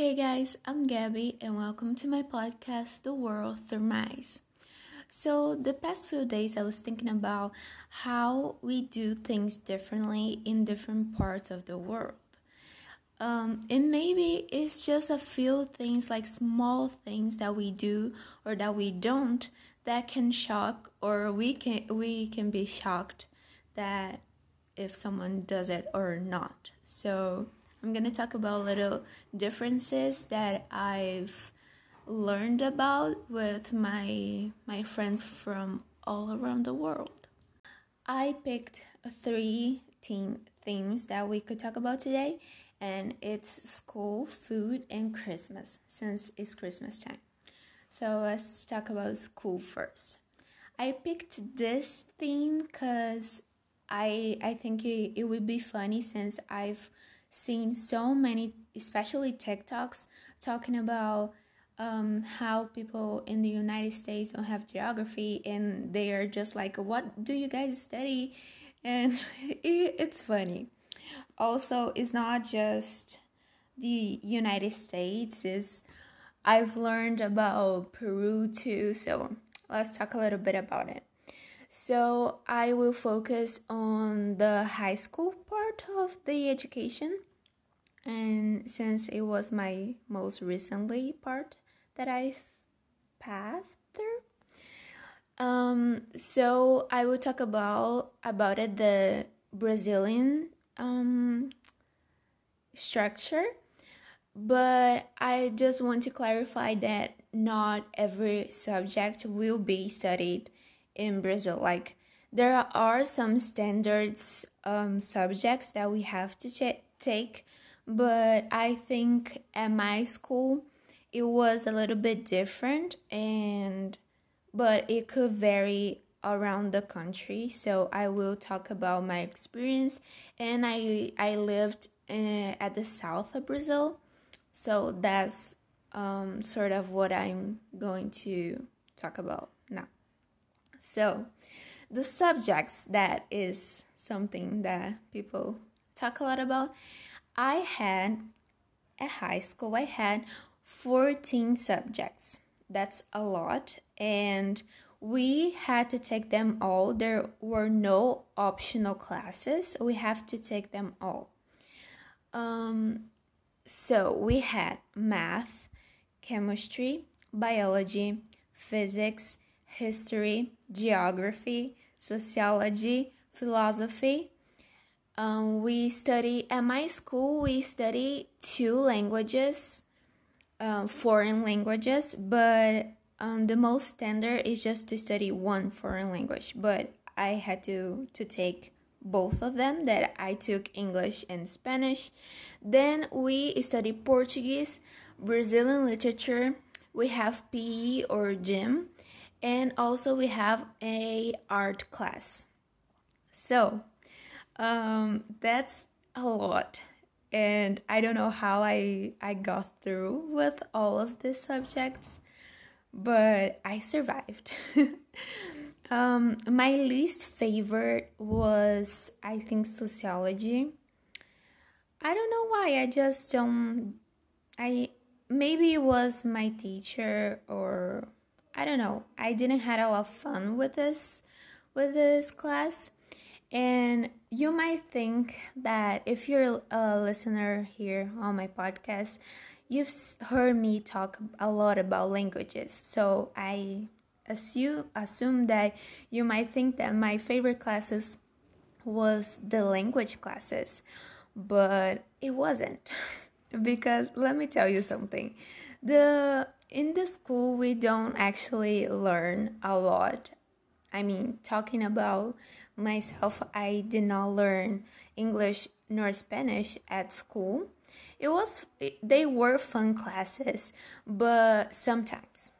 Hey guys, I'm Gabi, and welcome to my podcast, The World Through My Eyes. So, the past few days, I was thinking about how we do things differently in different parts of the world. Um, and maybe it's just a few things, like small things that we do or that we don't, that can shock, or we can we can be shocked that if someone does it or not. So I'm gonna talk about little differences that I've learned about with my my friends from all around the world. I picked three team themes that we could talk about today, and it's school, food, and Christmas since it's Christmas time. So let's talk about school first. I picked this theme because I I think it, it would be funny since I've seen so many, especially TikToks, talking about um, how people in the United States don't have geography and they are just like, what do you guys study? And it, it's funny. Also, it's not just the United States, is I've learned about Peru too, so let's talk a little bit about it. So, I will focus on the high school part of the education, and since it was my most recently part that I've passed through. Um, so I will talk about about it the Brazilian um, structure, but I just want to clarify that not every subject will be studied in Brazil. Like there are some standards um, subjects that we have to ch- take, but I think at my school it was a little bit different and but it could vary around the country. So i will talk about my experience. And i i lived in, at the south of brazil. So that's um, sort of what i'm going to talk about now so the subjects that is something that people talk a lot about i had at high school i had 14 subjects. That's a lot. And we had to take them all. There were no optional classes. We have to take them all. Um, so we had math, chemistry, biology, physics, history, geography, sociology, philosophy. Um, we study at my school. We study two languages um, foreign languages, but um, the most standard is just to study one foreign language. But I had to to take both of them. That I took English and Spanish. Then we study Portuguese, Brazilian literature. We have PE or gym, and also we have a art class. So um, that's a lot and I don't know how I I got through with all of these subjects, but I survived. um, my least favorite was I think sociology. I don't know why. I just don't. I maybe it was my teacher or I don't know. I didn't had a lot of fun with this with this class and you might think that if you're a listener here on my podcast, you've heard me talk a lot about languages. So I assume assume that you might think that my favorite classes was the language classes, but it wasn't. because let me tell you something. The in the school we don't actually learn a lot. I mean, talking about myself, I did not learn English nor Spanish at school. It was they were fun classes, but sometimes,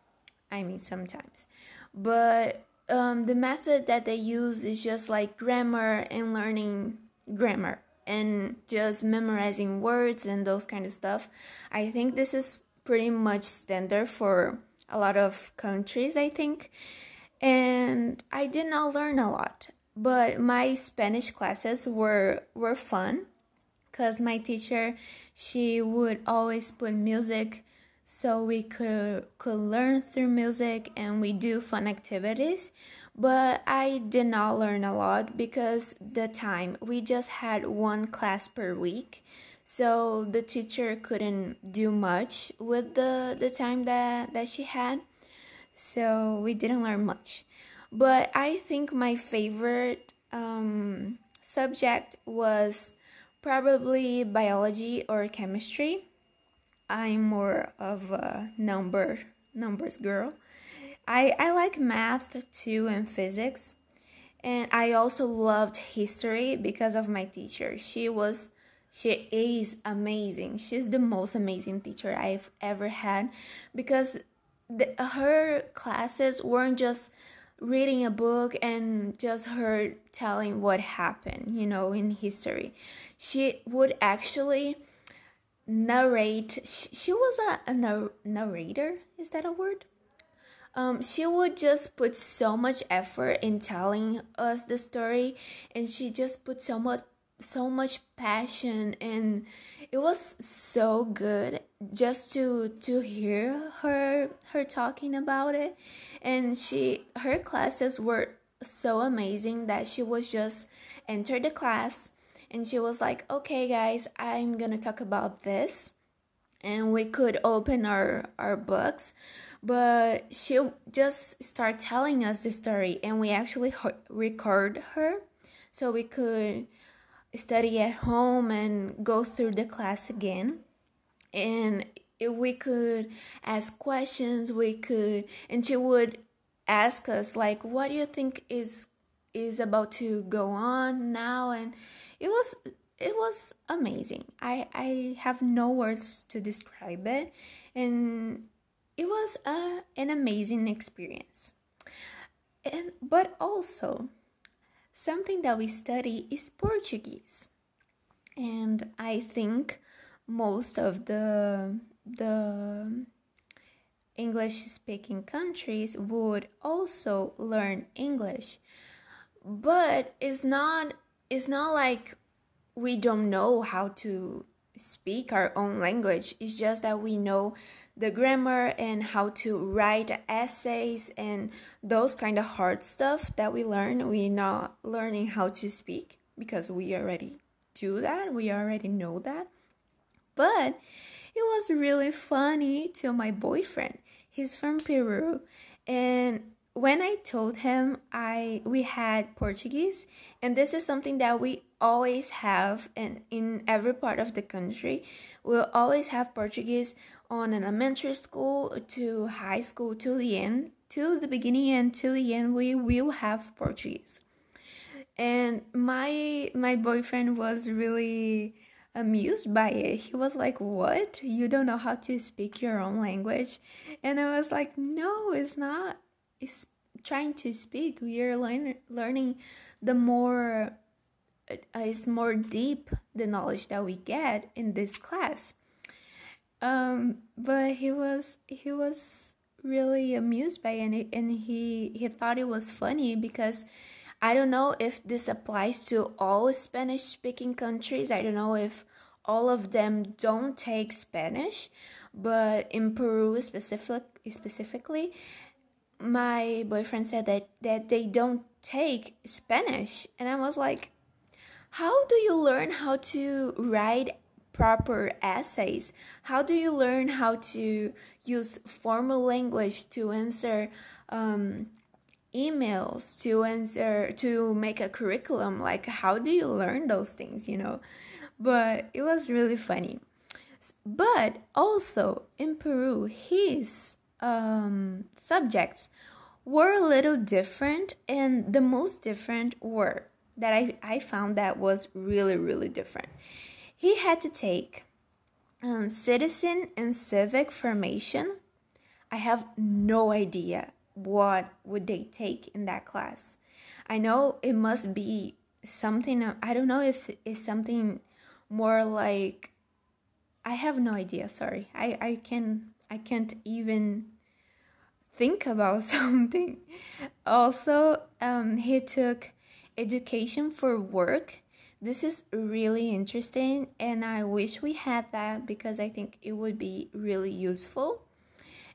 I mean sometimes, but um, the method that they use is just like grammar and learning grammar and just memorizing words and those kind of stuff. I think this is pretty much standard for a lot of countries, I think. And I did not learn a lot but my Spanish classes were were fun. because my teacher she would always put music so we could could learn through music and we do fun activities but i did not learn a lot because the time we just had one class per week so the teacher couldn't do much with the the time that that she had. So we didn't learn much. But i think my favorite um, subject was probably biology or chemistry. I'm more of a number numbers girl. I i like math too and physics. And i also loved history because of my teacher. She was she is amazing. She's the most amazing teacher I've ever had because the, her classes weren't just reading a book and just her telling what happened, you know, in history. She would actually narrate. She, she was a, a narrator. Is that a word? Um, she would just put so much effort in telling us the story, and she just put so much so much passion and it was so good just to to hear her her talking about it. And she her classes were so amazing that she was just entered the class and she was like okay guys i'm gonna talk about this and we could open our our books. But she just start telling us the story and we actually record her so we could study at home and go through the class again. And we could ask questions we could and she would ask us like what do you think is is about to go on now? And it was it was amazing. I i have no words to describe it. And it was a, an amazing experience. And but also something that we study is Portuguese. And I think most of the the English speaking countries would also learn English. But it's not it's not like we don't know how to speak our own language. It's just that we know the grammar and how to write essays and those kind of hard stuff that we learn. We're not learning how to speak because we already do that, we already know that. But it was really funny to my boyfriend. He's from Peru and when I told him I we had Portuguese and this is something that we always have and in every part of the country we'll always have Portuguese on an elementary school to high school to the end to the beginning and to the end we will have Portuguese. And my my boyfriend was really amused by it. He was like what? You don't know how to speak your own language? And I was like no it's not. It's trying to speak. Are learn, learning the more uh, is more deep the knowledge that we get in this class um but he was he was really amused by it and he he thought it was funny because i don't know if this applies to all spanish speaking countries. I don't know if all of them don't take spanish but in peru specific specifically my boyfriend said that that they don't take Spanish. And I was like how do you learn how to write proper essays. How do you learn how to use formal language to answer um, emails to answer to make a curriculum? Like how do you learn those things you know? But it was really funny. But also in Peru his um, subjects were a little different, and the most different were that I, I found that was really, really different. He had to take um, citizen and civic formation. I have no idea what would they take in that class. I know it must be something I don't know if it's something more like I have no idea, sorry. I I can I can't even think about something. Also, um, he took education for work. This is really interesting, and I wish we had that because I think it would be really useful.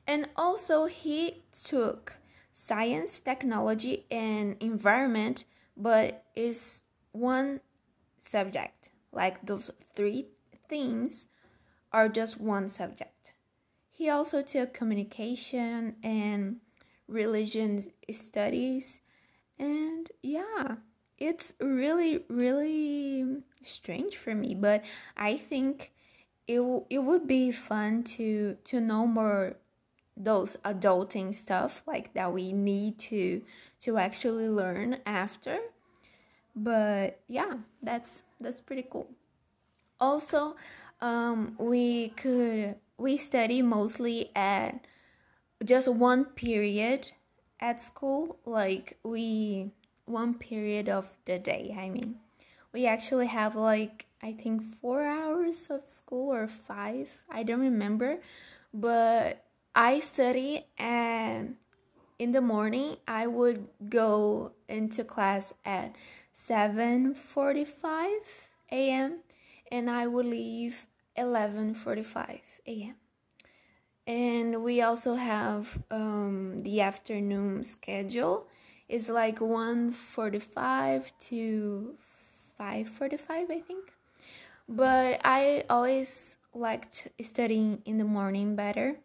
And also, he took science, technology, and environment, but is one subject. Like those three things are just one subject. He also took communication and religion studies, and yeah it's really really strange for me but i think it, it would be fun to to know more those adulting stuff like that we need to to actually learn after. But yeah that's that's pretty cool. Also um we could we study mostly at just one period at school. Like we one period of the day. I mean, we actually have like I think four hours of school or five. I don't remember, but I study and in the morning I would go into class at 7:45 a.m. and I would leave 11:45 a.m. And we also have um, the afternoon schedule is like 1:45 to 5:45 I think. But I always liked studying in the morning better.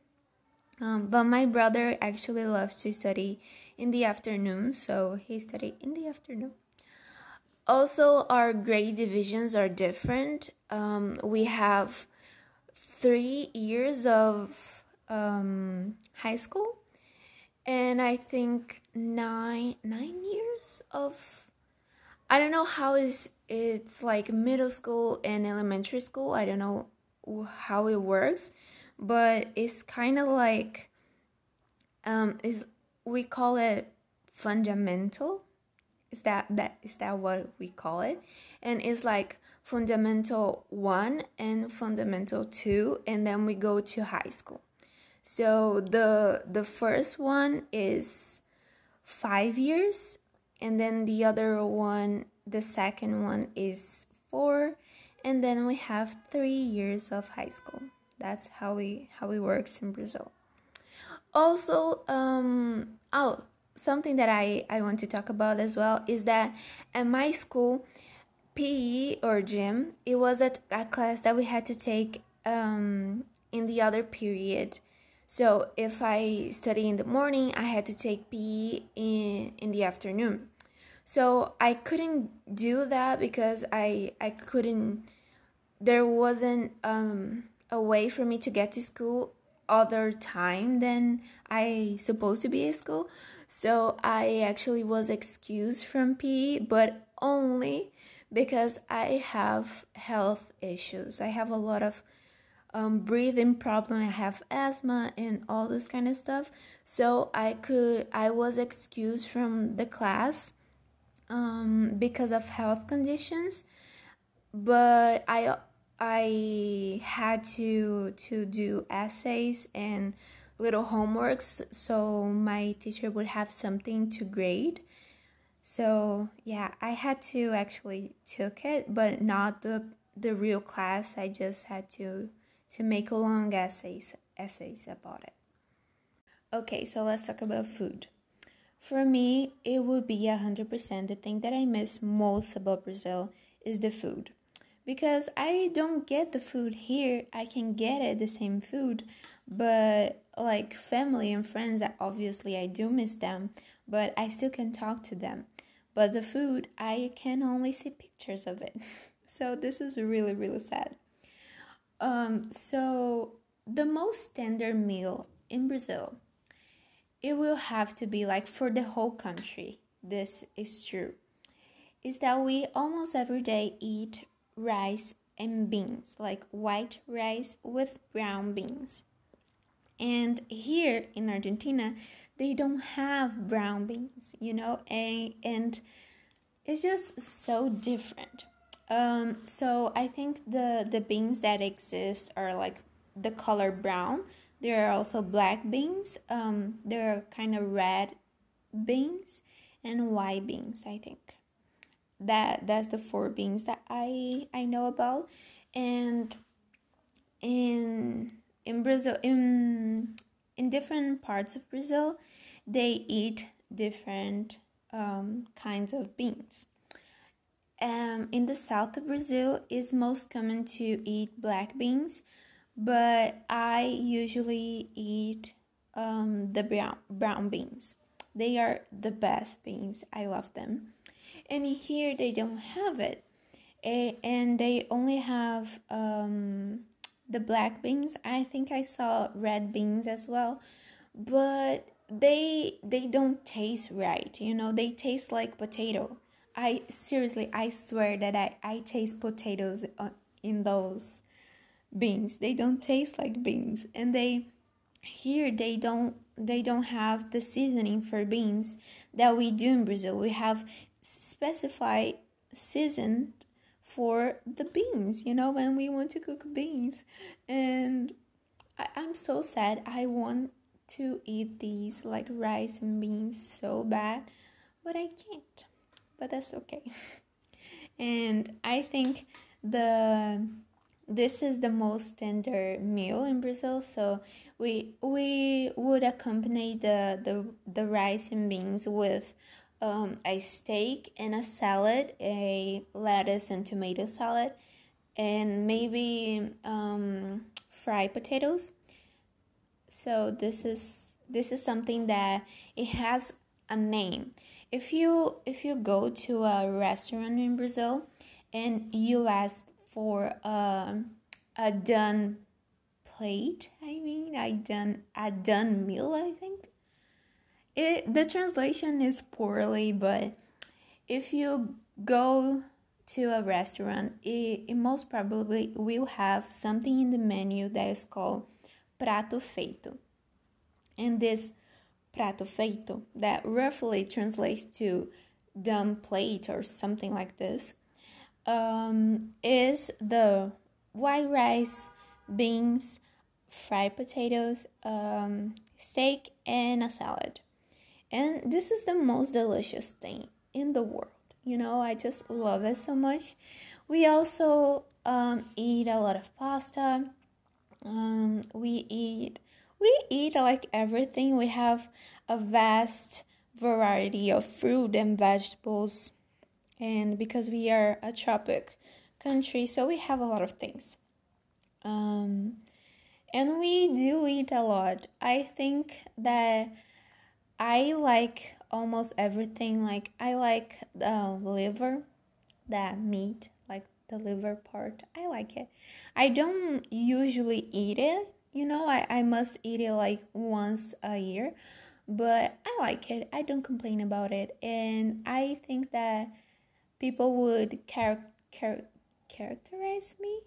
Um, but my brother actually loves to study in the afternoon, so he studied in the afternoon. Also, our grade divisions are different. Um, we have three years of um, high school and I think nine nine years of I don't know how is it's like middle school and elementary school. I don't know how it works, but it's kind of like um is we call it fundamental. Is that that is that what we call it? And it's like fundamental 1 and fundamental 2 and then we go to high school. So the the first one is five years, and then the other one, the second one is four, and then we have three years of high school. That's how we how it works in Brazil. Also, um, oh, something that I I want to talk about as well is that at my school, PE or gym, it was a, a class that we had to take um in the other period so if I study in the morning, I had to take PE in, in the afternoon. So I couldn't do that because I I couldn't there wasn't um, a way for me to get to school other time than I supposed to be at school. So I actually was excused from PE, but only because I have health issues. I have a lot of um, breathing problem. I have asthma and all this kind of stuff. So I could I was excused from the class um, because of health conditions, but I I had to to do essays and little homeworks so my teacher would have something to grade. So yeah, I had to actually took it, but not the the real class. I just had to to make long essays essays about it. Okay, so let's talk about food. For me, it would be 100% the thing that I miss most about Brazil is the food. Because I don't get the food here, I can get it the same food, but like family and friends, obviously I do miss them, but I still can talk to them. But the food, I can only see pictures of it. so this is really, really sad. Um, so the most standard meal in Brazil, it will have to be like for the whole country. This is true. Is that we almost every day eat rice and beans, like white rice with brown beans. And here in Argentina, they don't have brown beans, you know, and, and it's just so different. Um, so I think the the beans that exist are like the color brown. There are also black beans. Um, there are kind of red beans and white beans. I think that that's the four beans that I I know about, and in in Brazil in in different parts of Brazil, they eat different um, kinds of beans. Um, in the south of Brazil, it's most common to eat black beans, but I usually eat um, the brown brown beans. They are the best beans. I love them. And here they don't have it, and they only have um, the black beans. I think I saw red beans as well, but they they don't taste right. You know, they taste like potato. I seriously, I swear that I I taste potatoes in those beans. They don't taste like beans, and they here they don't they don't have the seasoning for beans that we do in Brazil. We have specified seasoned for the beans, you know, when we want to cook beans. And I, I'm so sad. I want to eat these like rice and beans so bad, but I can't. But that's okay. and I think the this is the most tender meal in Brazil, so we we would accompany the the, the rice and beans with um, a steak and a salad, a lettuce and tomato salad, and maybe um, fried potatoes. So this is this is something that it has a name. If you if you go to a restaurant in Brazil and you ask for a a done plate, I mean, I done a done meal, I think it the translation is poorly, but if you go to a restaurant, it, it most probably will have something in the menu that is called prato feito. And this prato feito, that roughly translates to dumb plate or something like this, um, is the white rice, beans, fried potatoes, um, steak, and a salad. And this is the most delicious thing in the world. You know, I just love it so much. We also um, eat a lot of pasta. Um, we eat we eat like everything. We have a vast variety of fruit and vegetables, and because we are a tropic country, so we have a lot of things. Um, and we do eat a lot. I think that I like almost everything. Like I like the liver, that meat, like the liver part. I like it. I don't usually eat it. You know, I, I must eat it like once a year, but I like it. I don't complain about it. And I think that people would char- char- characterize me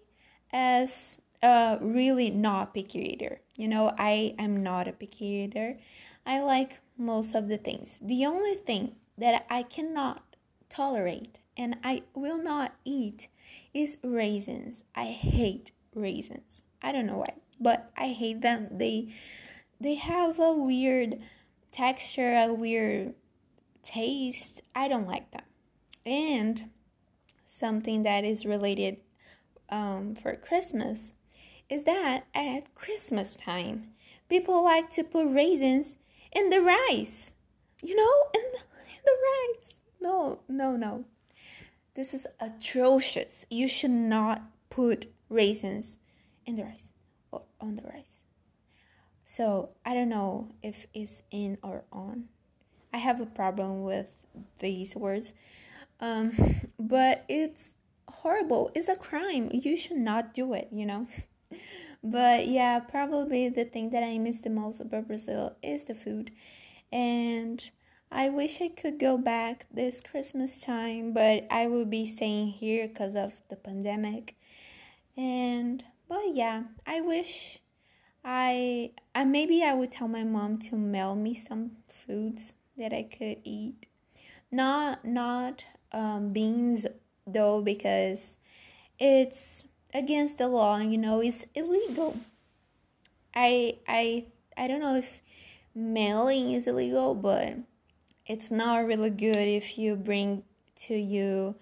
as a really not picky eater. You know, I am not a picky eater. I like most of the things. The only thing that I cannot tolerate and I will not eat is raisins. I hate raisins. I don't know why, but I hate them. They they have a weird texture, a weird taste. I don't like them. And something that is related um, for Christmas is that at Christmas time, people like to put raisins in the rice. You know, in the, in the rice. No, no, no. This is atrocious. You should not put raisins in the rice on the rice. So I don't know if it's in or on. I have a problem with these words. Um, but it's horrible. It's a crime. You should not do it, you know? But yeah, probably the thing that I miss the most about Brazil is the food. And I wish I could go back this Christmas time, but I will be staying here because of the pandemic. And but yeah, I wish I I maybe I would tell my mom to mail me some foods that I could eat. Not not um, beans though because it's against the law you know it's illegal i i i don't know if mailing is illegal but it's not really good if you bring to you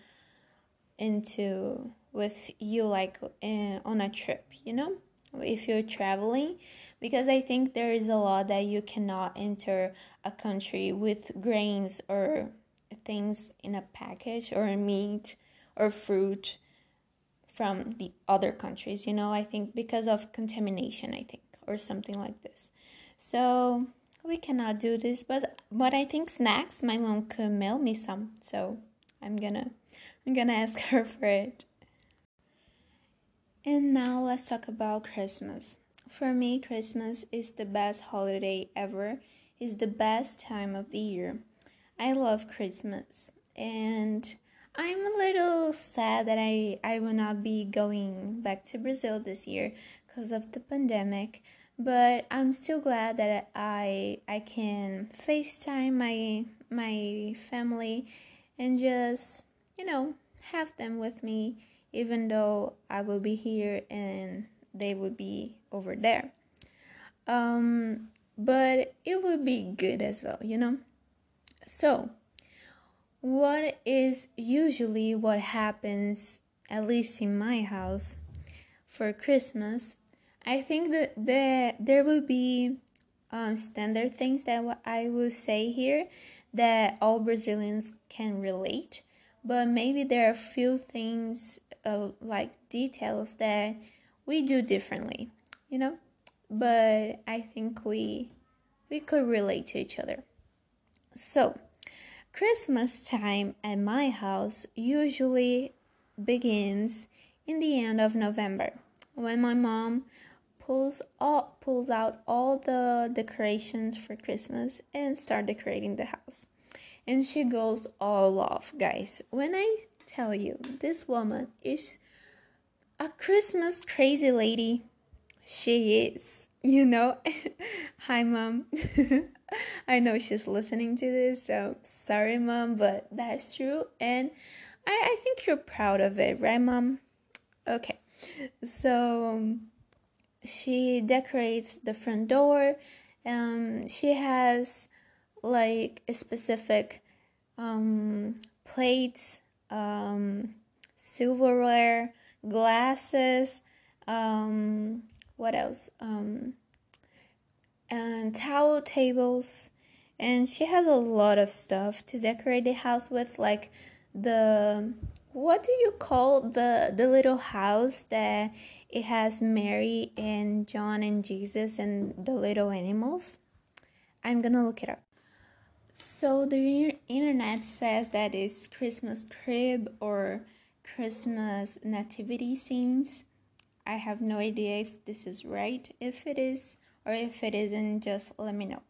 into with you like uh, on a trip, you know? If you're traveling, because I think there is a law that you cannot enter a country with grains or things in a package or meat or fruit from the other countries, you know? I think because of contamination, I think, or something like this. So we cannot do this, but but I think snacks, my mom could mail me some, so I'm gonna I'm gonna ask her for it. And now let's talk about Christmas. For me, Christmas is the best holiday ever. It's the best time of the year. I love Christmas and I'm a little sad that I, I will not be going back to Brazil this year because of the pandemic, but I'm still glad that I I can FaceTime my my family and just, you know, have them with me even though I will be here and they would be over there. Um, but it would be good as well, you know? So, what is usually what happens, at least in my house, for Christmas? I think that there, there will be um, standard things that I will say here that all Brazilians can relate, but maybe there are a few things uh, like details that we do differently, you know. But I think we we could relate to each other. So, Christmas time at my house usually begins in the end of November when my mom pulls all, pulls out all the decorations for Christmas and start decorating the house. And she goes all off, guys. When I tell you, this woman is a Christmas crazy lady. She is, you know. Hi, mom. I know she's listening to this, so sorry, mom, but that's true. And I, I think you're proud of it, right, mom? Okay, so um, she decorates the front door. Um, she has like specific um, plates um, silverware, glasses, um, what else? Um, and towel tables. And she has a lot of stuff to decorate the house with, like the what do you call the the little house that it has Mary and John and Jesus and the little animals? I'm gonna look it up. So the internet says that it's Christmas crib or Christmas nativity scenes. I have no idea if this is right. If it is or if it isn't, just let me know.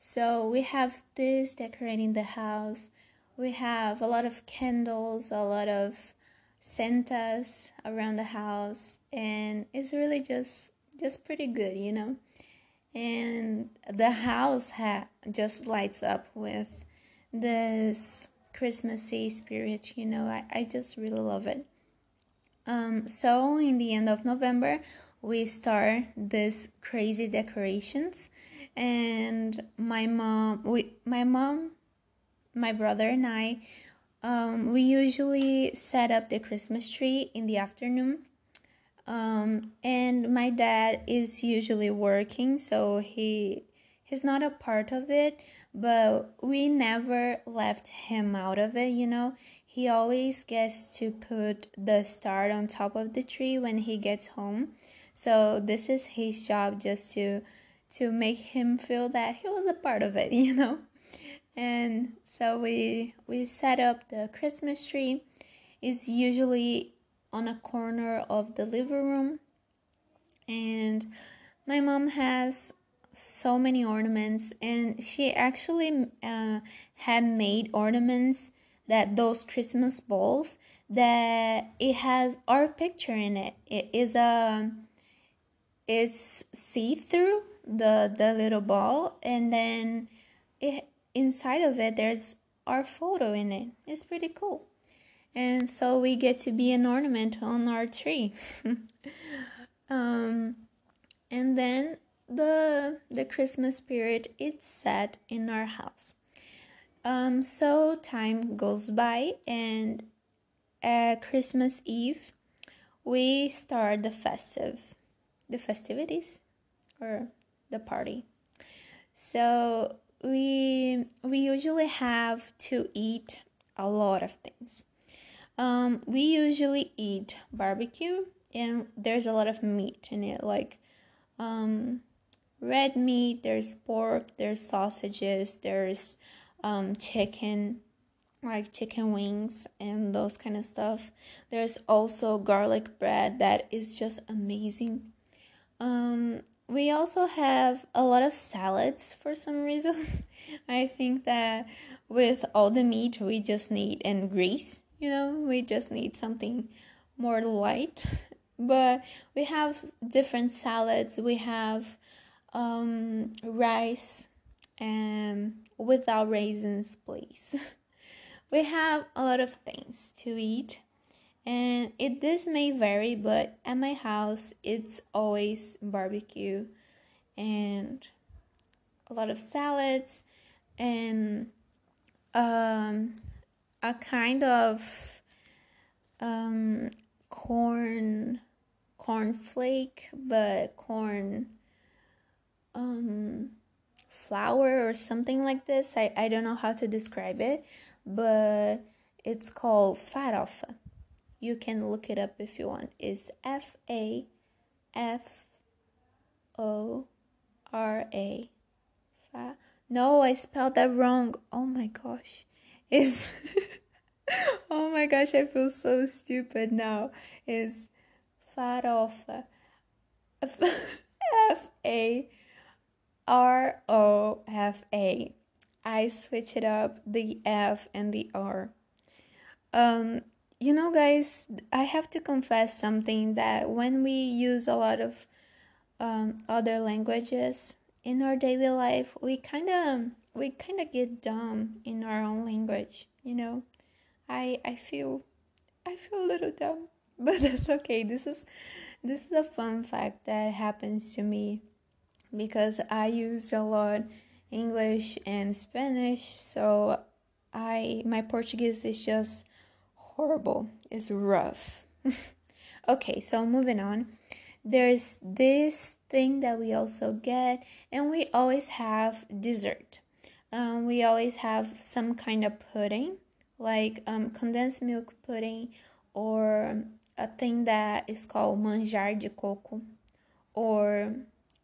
So we have this decorating the house. We have a lot of candles, a lot of Santas around the house, and it's really just just pretty good, you know and the house ha- just lights up with this Christmassy spirit. You know, I, I just really love it. Um, so in the end of November, we start this crazy decorations, and my mom, we, my mom, my brother and I, um, we usually set up the Christmas tree in the afternoon um, and my dad is usually working, so he he's not a part of it, but we never left him out of it, you know. He always gets to put the star on top of the tree when he gets home. So this is his job just to to make him feel that he was a part of it, you know. And so we we set up the Christmas tree. It's usually on a corner of the living room. And my mom has so many ornaments and she actually uh, had made ornaments that those christmas balls that it has our picture in it. It is a it's see-through the the little ball and then it inside of it there's our photo in it. It's pretty cool and so we get to be an ornament on our tree. um, and then the the Christmas spirit is set in our house. Um, so time goes by, and at Christmas Eve, we start the festive, the festivities, or the party. So we we usually have to eat a lot of things. Um, we usually eat barbecue, and there's a lot of meat in it, like um, red meat. There's pork. There's sausages. There's um, chicken like chicken wings and those kind of stuff. There's also garlic bread that is just amazing. Um, we also have a lot of salads for some reason. I think that with all the meat we just need and grease, you know, we just need something more light. But we have different salads. We have um, rice and without raisins, please. we have a lot of things to eat and it this may vary but at my house it's always barbecue and a lot of salads and um, a kind of um, corn corn flake but corn um, flour or something like this I, I don't know how to describe it but it's called farofa. You can look it up if you want. It's F A F O R A. No, I spelled that wrong. Oh my gosh. Is Oh my gosh, I feel so stupid now. Is farofa. F A R O F A. I switch it up the F and the R. Um, you know, guys, I have to confess something that when we use a lot of um, other languages in our daily life, we kind of we kind of get dumb in our own language. You know, I I feel I feel a little dumb, but that's okay. This is this is a fun fact that happens to me because I use a lot English and Spanish, so I my Portuguese is just horrible. It's rough. okay, so moving on. There's this thing that we also get, and we always have dessert. Um, we always have some kind of pudding, like um, condensed milk pudding, or a thing that is called manjar de coco, or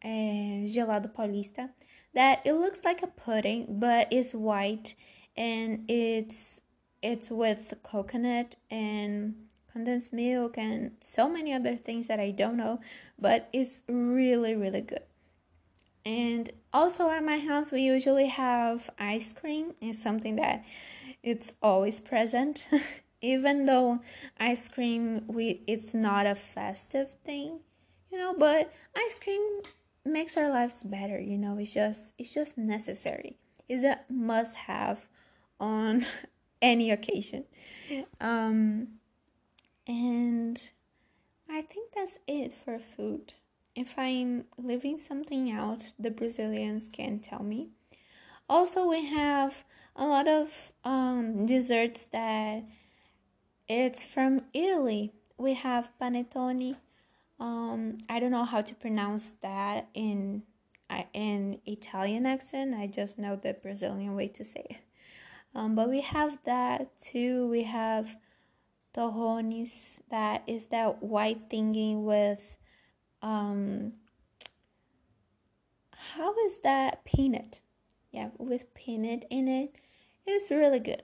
eh, gelado paulista that it looks like a pudding but it's white and it's it's with coconut and condensed milk and so many other things that I don't know, but it's really really good. And also at my house we usually have ice cream. It's something that it's always present. Even though ice cream we it's not a festive thing, you know, but ice cream makes our lives better you know it's just it's just necessary it's a must have on any occasion um and i think that's it for food if i'm leaving something out the brazilians can tell me also we have a lot of um desserts that it's from italy we have panettone um, I don't know how to pronounce that in in Italian accent. I just know the Brazilian way to say it. Um, but we have that too. We have torrones. That is that white thingy with um. How is that peanut? Yeah, with peanut in it. It's really good.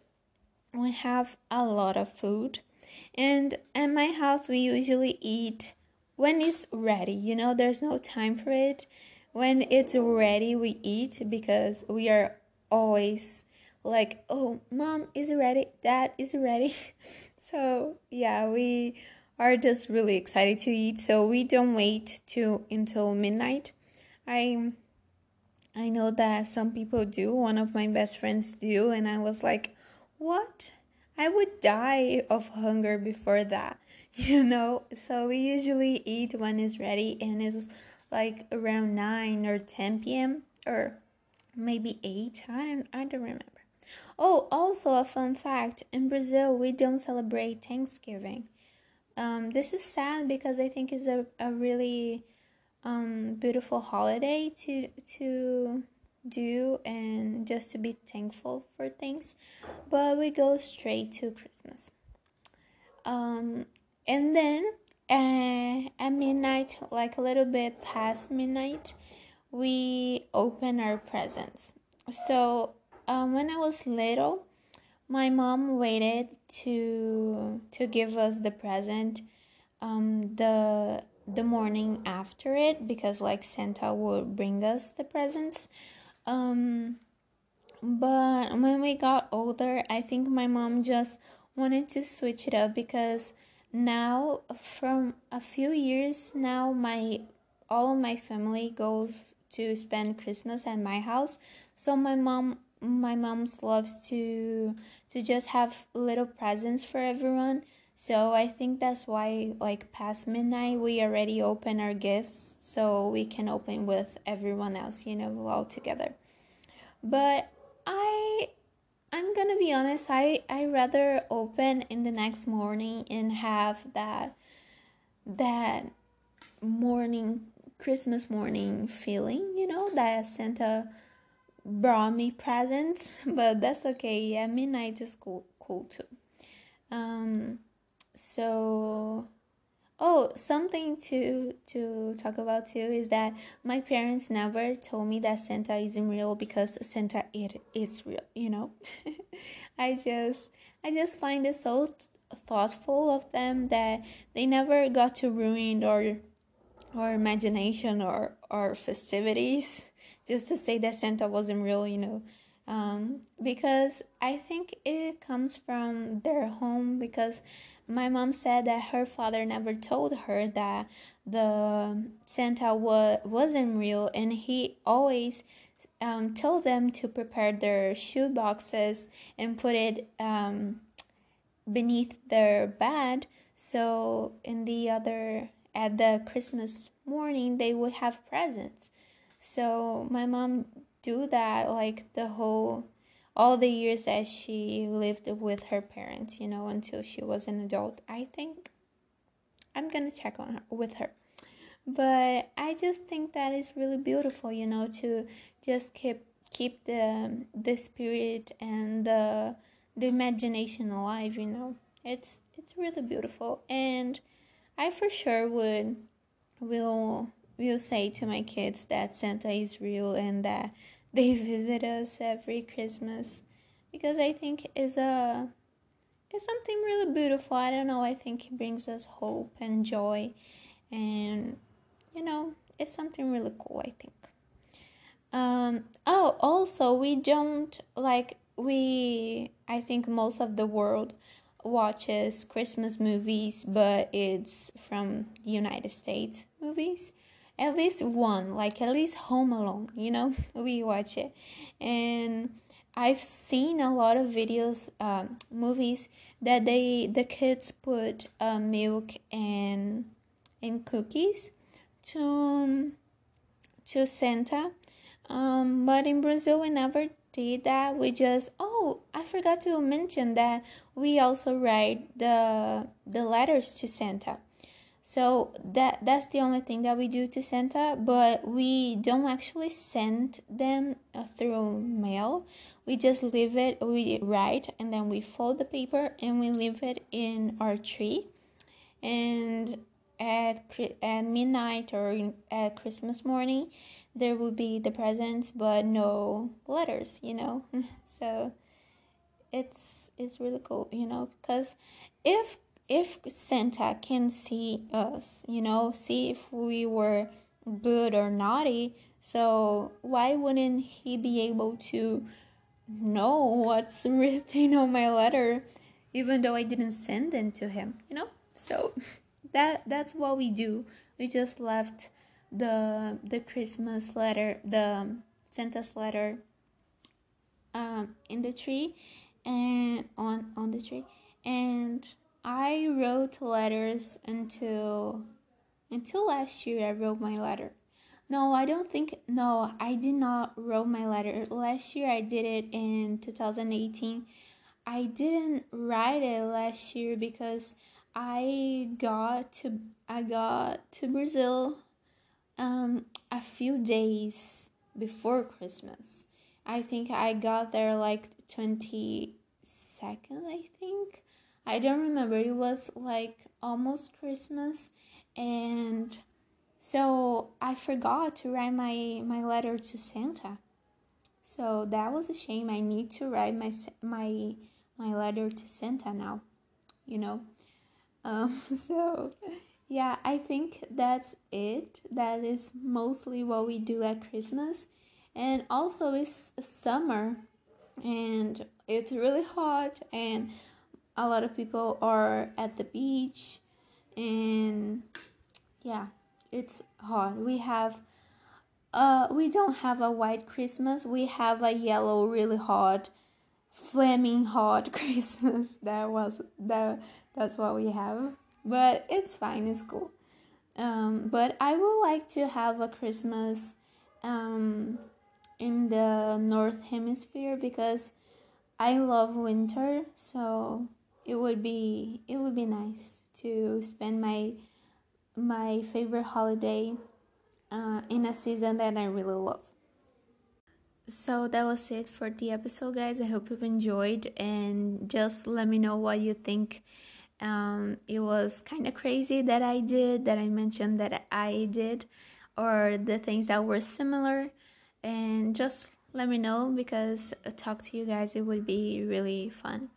We have a lot of food, and at my house we usually eat when it's ready you know there's no time for it when it's ready we eat because we are always like oh mom is ready dad is ready so yeah we are just really excited to eat. So we don't wait to until midnight. I i know that some people do. One of my best friends do. And i was like what? I would die of hunger before that you know? So we usually eat when it's ready and it's like around 9 or 10 p.m or maybe 8 i don't i don't remember Oh, also a fun fact in Brazil, we don't celebrate Thanksgiving. Um, this is sad because I think it's a, a really um, beautiful holiday to to do and just to be thankful for things. But we go straight to Christmas. Um, and then uh, at midnight, like a little bit past midnight, we open our presents. So um, when I was little, my mom waited to to give us the present um, the the morning after it because like Santa would bring us the presents. Um, but when we got older, I think my mom just wanted to switch it up because now from a few years now my all of my family goes to spend Christmas at my house. So my mom my mom's loves to to just have little presents for everyone. So I think that's why like past midnight we already open our gifts so we can open with everyone else, you know, all together. But I I'm gonna be honest, I I rather open in the next morning and have that that morning Christmas morning feeling, you know, that Santa brought me presents, but that's okay. Yeah, midnight is cool, cool too. Um, so oh, something to to talk about too is that my parents never told me that Santa isn't real because Santa it is real. You know, I just I just find it so thoughtful of them that they never got to ruin or or imagination or or festivities just to say that Santa wasn't real, you know. Um, because I think it comes from their home because my mom said that her father never told her that the Santa wa- wasn't real and he always um, told them to prepare their shoe boxes and put it um, beneath their bed so in the other at the christmas morning they would have presents so my mom do that like the whole all the years that she lived with her parents, you know, until she was an adult. I think I'm going to check on her with her. But I just think that is really beautiful, you know, to just keep keep the the spirit and the the imagination alive, you know. It's it's really beautiful and I for sure would will will say to my kids that Santa is real and that they visit us every Christmas because I think it's a is something really beautiful. I don't know. I think it brings us hope and joy, and you know, it's something really cool. I think. Um. Oh, also, we don't like we. I think most of the world watches Christmas movies, but it's from the United States movies at least one, like at least Home Alone, you know, we watch it. And I've seen a lot of videos, um, movies that they the kids put uh, milk and and cookies to to Santa. Um, but in Brazil, we never did that. We just oh, I forgot to mention that we also write the the letters to Santa. So that that's the only thing that we do to Santa, but we don't actually send them uh, through mail. We just leave it, we write, and then we fold the paper and we leave it in our tree. And at at midnight or at Christmas morning, there will be the presents, but no letters. You know, so it's it's really cool. You know, because if if Santa can see us, you know, see if we were good or naughty, so why wouldn't he be able to know what's written on my letter even though I didn't send them to him, you know? So that that's what we do. We just left the the Christmas letter, the Santa's letter um in the tree and on on the tree and I wrote letters until until last year I wrote my letter. No, I don't think. No, I did not wrote my letter last year. I did it in 2018. I didn't write it last year because I got to I got to Brazil um a few days before Christmas. I think I got there like 22nd, I think. I don't remember. It was like almost Christmas and so I forgot to write my my letter to Santa. So that was a shame. I need to write my my my letter to Santa now, you know. Um so yeah, I think that's it. That is mostly what we do at Christmas. And also it's summer and it's really hot and a lot of people are at the beach and yeah it's hot We have uh we don't have a white Christmas. We have a yellow really hot flaming hot Christmas. That was that that's what we have. But it's fine, it's cool. Um but I would like to have a Christmas um in the north hemisphere because I love winter, so it would be it would be nice to spend my my favorite holiday uh, in a season that I really love. So that was it for the episode, guys. I hope you've enjoyed and just let me know what you think. Um, it was kind of crazy that I did, that I mentioned that I did, or the things that were similar. And just let me know because uh, talk to you guys, it would be really fun.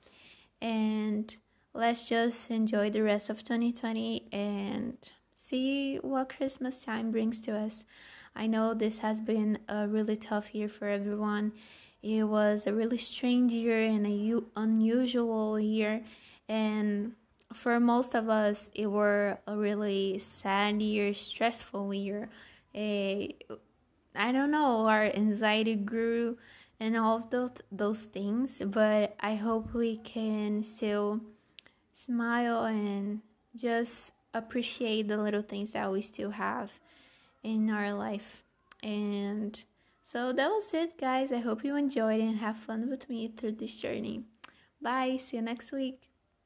And let's just enjoy the rest of 2020 and see what Christmas time brings to us. I know this has been a really tough year for everyone. It was a really strange year and a unusual year, and for most of us, it were a really sad year, stressful year. A, I don't know, our anxiety grew and all of those those things, but I hope we can still smile and just appreciate the little things that we still have in our life. And so that was it, guys. I hope you enjoyed and have fun with me through this journey. Bye. See you next week.